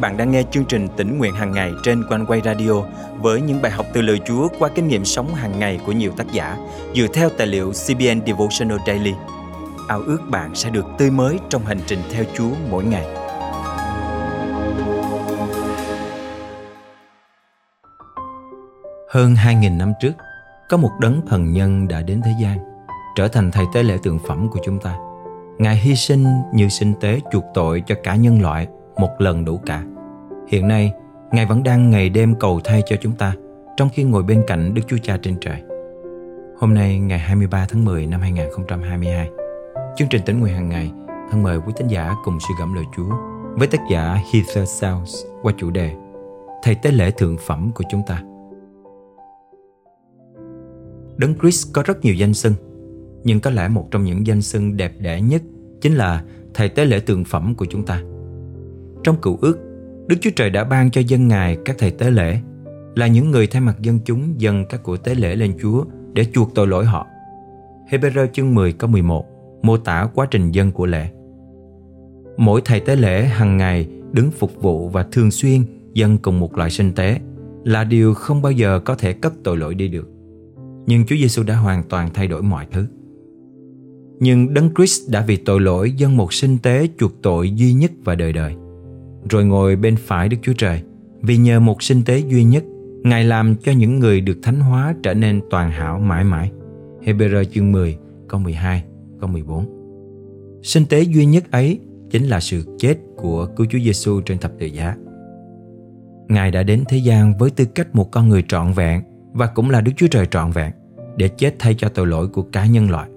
bạn đang nghe chương trình tỉnh nguyện hàng ngày trên quanh quay radio với những bài học từ lời Chúa qua kinh nghiệm sống hàng ngày của nhiều tác giả dựa theo tài liệu CBN Devotional Daily. Ao ước bạn sẽ được tươi mới trong hành trình theo Chúa mỗi ngày. Hơn 2.000 năm trước, có một đấng thần nhân đã đến thế gian, trở thành thầy tế lễ tượng phẩm của chúng ta. Ngài hy sinh như sinh tế chuộc tội cho cả nhân loại một lần đủ cả. Hiện nay, Ngài vẫn đang ngày đêm cầu thay cho chúng ta trong khi ngồi bên cạnh Đức Chúa Cha trên trời. Hôm nay, ngày 23 tháng 10 năm 2022, chương trình tỉnh nguyện hàng ngày thân mời quý tín giả cùng suy gẫm lời Chúa với tác giả Heather South qua chủ đề Thầy tế lễ thượng phẩm của chúng ta. Đấng Christ có rất nhiều danh xưng, nhưng có lẽ một trong những danh xưng đẹp đẽ nhất chính là Thầy tế lễ tượng phẩm của chúng ta. Trong cựu ước, Đức Chúa Trời đã ban cho dân Ngài các thầy tế lễ, là những người thay mặt dân chúng dâng các của tế lễ lên Chúa để chuộc tội lỗi họ. Hebrew chương 10 câu 11 mô tả quá trình dân của lễ. Mỗi thầy tế lễ hàng ngày đứng phục vụ và thường xuyên dân cùng một loại sinh tế là điều không bao giờ có thể cất tội lỗi đi được. Nhưng Chúa Giêsu đã hoàn toàn thay đổi mọi thứ. Nhưng Đấng Christ đã vì tội lỗi dâng một sinh tế chuộc tội duy nhất và đời đời – rồi ngồi bên phải Đức Chúa Trời. Vì nhờ một sinh tế duy nhất, Ngài làm cho những người được thánh hóa trở nên toàn hảo mãi mãi. Hebrew chương 10, câu 12, câu 14. Sinh tế duy nhất ấy chính là sự chết của cứu Chúa Giêsu trên thập tự giá. Ngài đã đến thế gian với tư cách một con người trọn vẹn và cũng là Đức Chúa Trời trọn vẹn để chết thay cho tội lỗi của cả nhân loại.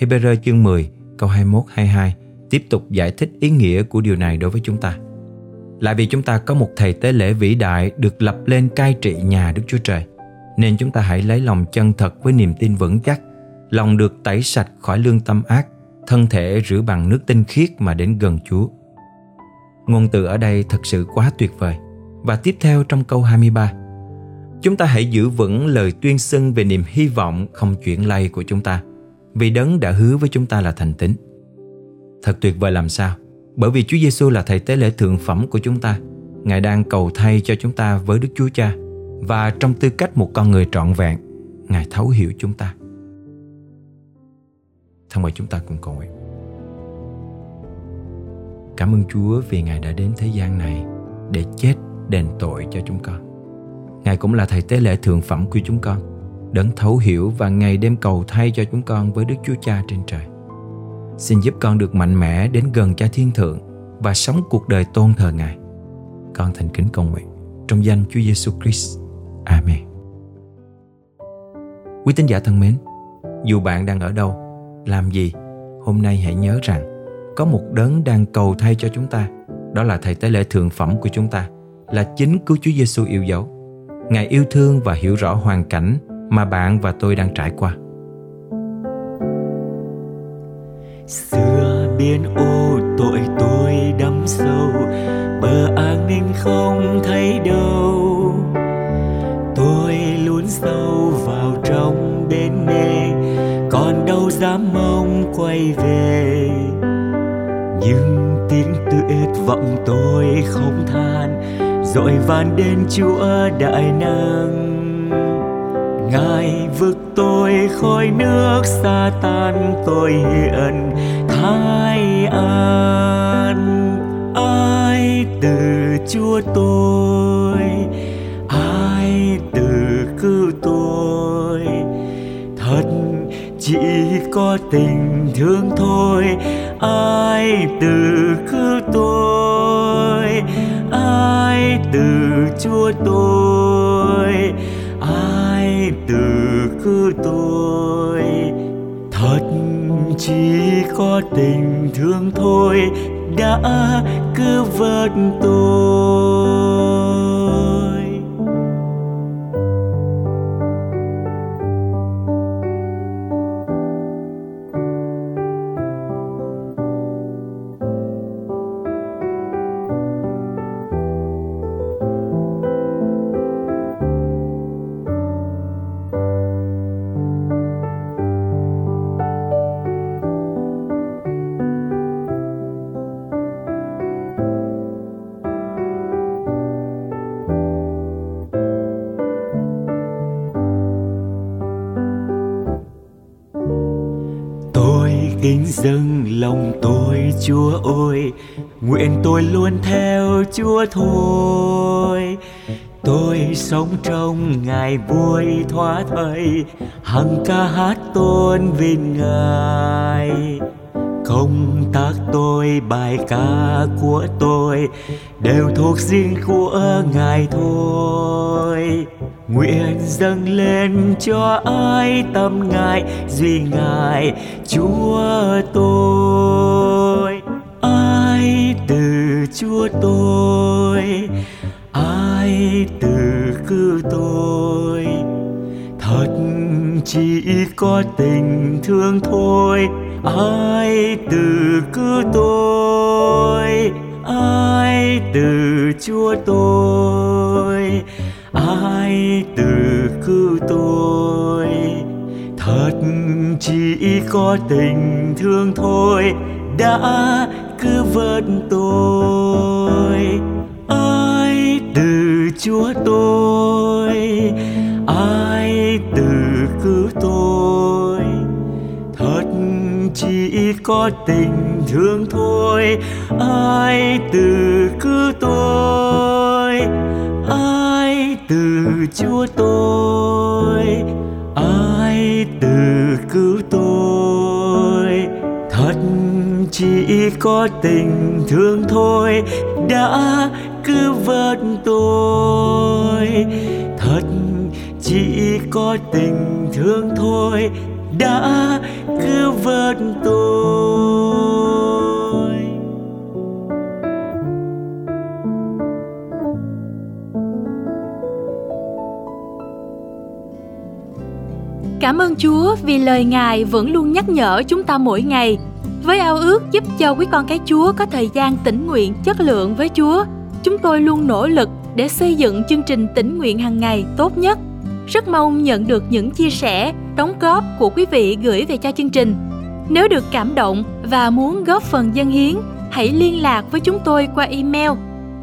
Hebrew chương 10, câu 21-22 tiếp tục giải thích ý nghĩa của điều này đối với chúng ta là vì chúng ta có một thầy tế lễ vĩ đại được lập lên cai trị nhà Đức Chúa Trời. Nên chúng ta hãy lấy lòng chân thật với niềm tin vững chắc, lòng được tẩy sạch khỏi lương tâm ác, thân thể rửa bằng nước tinh khiết mà đến gần Chúa. Ngôn từ ở đây thật sự quá tuyệt vời. Và tiếp theo trong câu 23, chúng ta hãy giữ vững lời tuyên xưng về niềm hy vọng không chuyển lay của chúng ta, vì đấng đã hứa với chúng ta là thành tín. Thật tuyệt vời làm sao? Bởi vì Chúa Giêsu là thầy tế lễ thượng phẩm của chúng ta, Ngài đang cầu thay cho chúng ta với Đức Chúa Cha và trong tư cách một con người trọn vẹn, Ngài thấu hiểu chúng ta. Thân mời chúng ta cùng cầu nguyện. Cảm ơn Chúa vì Ngài đã đến thế gian này để chết đền tội cho chúng con. Ngài cũng là thầy tế lễ thượng phẩm của chúng con, đấng thấu hiểu và ngày đêm cầu thay cho chúng con với Đức Chúa Cha trên trời. Xin giúp con được mạnh mẽ đến gần cha thiên thượng và sống cuộc đời tôn thờ Ngài. Con thành kính cầu nguyện trong danh Chúa Giêsu Christ. Amen. Quý tín giả thân mến, dù bạn đang ở đâu, làm gì, hôm nay hãy nhớ rằng có một đấng đang cầu thay cho chúng ta, đó là thầy tế lễ thượng phẩm của chúng ta, là chính cứu Chúa Giêsu yêu dấu. Ngài yêu thương và hiểu rõ hoàn cảnh mà bạn và tôi đang trải qua. Xưa biển ô tội tôi đắm sâu, bờ an ninh không thấy đâu. Tôi luôn sâu vào trong bên mê còn đâu dám mong quay về. Nhưng tiếng tuyệt vọng tôi không than, dội van đến chúa đại năng ngài vực tôi khỏi nước xa tan, tôi hiện thái an. Ai từ chúa tôi? Ai từ cứu tôi? Thật chỉ có tình thương thôi. Ai từ cứu tôi? Ai từ chúa tôi? Tình thương thôi đã cứ vớt tôi. Dâng lòng tôi, chúa ơi. Nguyện tôi luôn theo chúa thôi. Tôi sống trong ngày vui thoa thầy, hằng ca hát tôn vinh ngài. Công tác tôi, bài ca của tôi đều thuộc riêng của ngài thôi nguyện dâng lên cho ai tâm ngài, duy ngài, chúa tôi. Ai từ chúa tôi, ai từ cứu tôi. Thật chỉ có tình thương thôi, ai từ cứu tôi. Ai từ chúa tôi cứ tôi. Thật chỉ có tình thương thôi, đã cứ vớt tôi. Ai từ chúa tôi? Ai từ cứ tôi? Thật chỉ có tình thương thôi, ai từ cứ tôi? Từ chúa tôi, ai từ cứu tôi? Thật chỉ có tình thương thôi đã cứ vớt tôi. Thật chỉ có tình thương thôi đã cứ vớt tôi. Cảm ơn Chúa vì lời Ngài vẫn luôn nhắc nhở chúng ta mỗi ngày với ao ước giúp cho quý con cái Chúa có thời gian tĩnh nguyện chất lượng với Chúa. Chúng tôi luôn nỗ lực để xây dựng chương trình tĩnh nguyện hàng ngày tốt nhất. Rất mong nhận được những chia sẻ, đóng góp của quý vị gửi về cho chương trình. Nếu được cảm động và muốn góp phần dân hiến, hãy liên lạc với chúng tôi qua email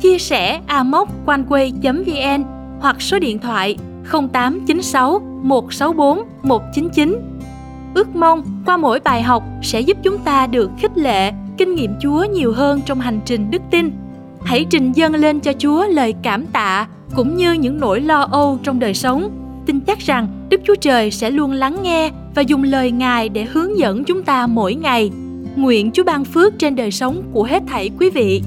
chia sẻ amoconeway.vn hoặc số điện thoại 0896 164 199. Ước mong qua mỗi bài học sẽ giúp chúng ta được khích lệ, kinh nghiệm Chúa nhiều hơn trong hành trình đức tin. Hãy trình dâng lên cho Chúa lời cảm tạ cũng như những nỗi lo âu trong đời sống. Tin chắc rằng Đức Chúa Trời sẽ luôn lắng nghe và dùng lời Ngài để hướng dẫn chúng ta mỗi ngày. Nguyện Chúa ban phước trên đời sống của hết thảy quý vị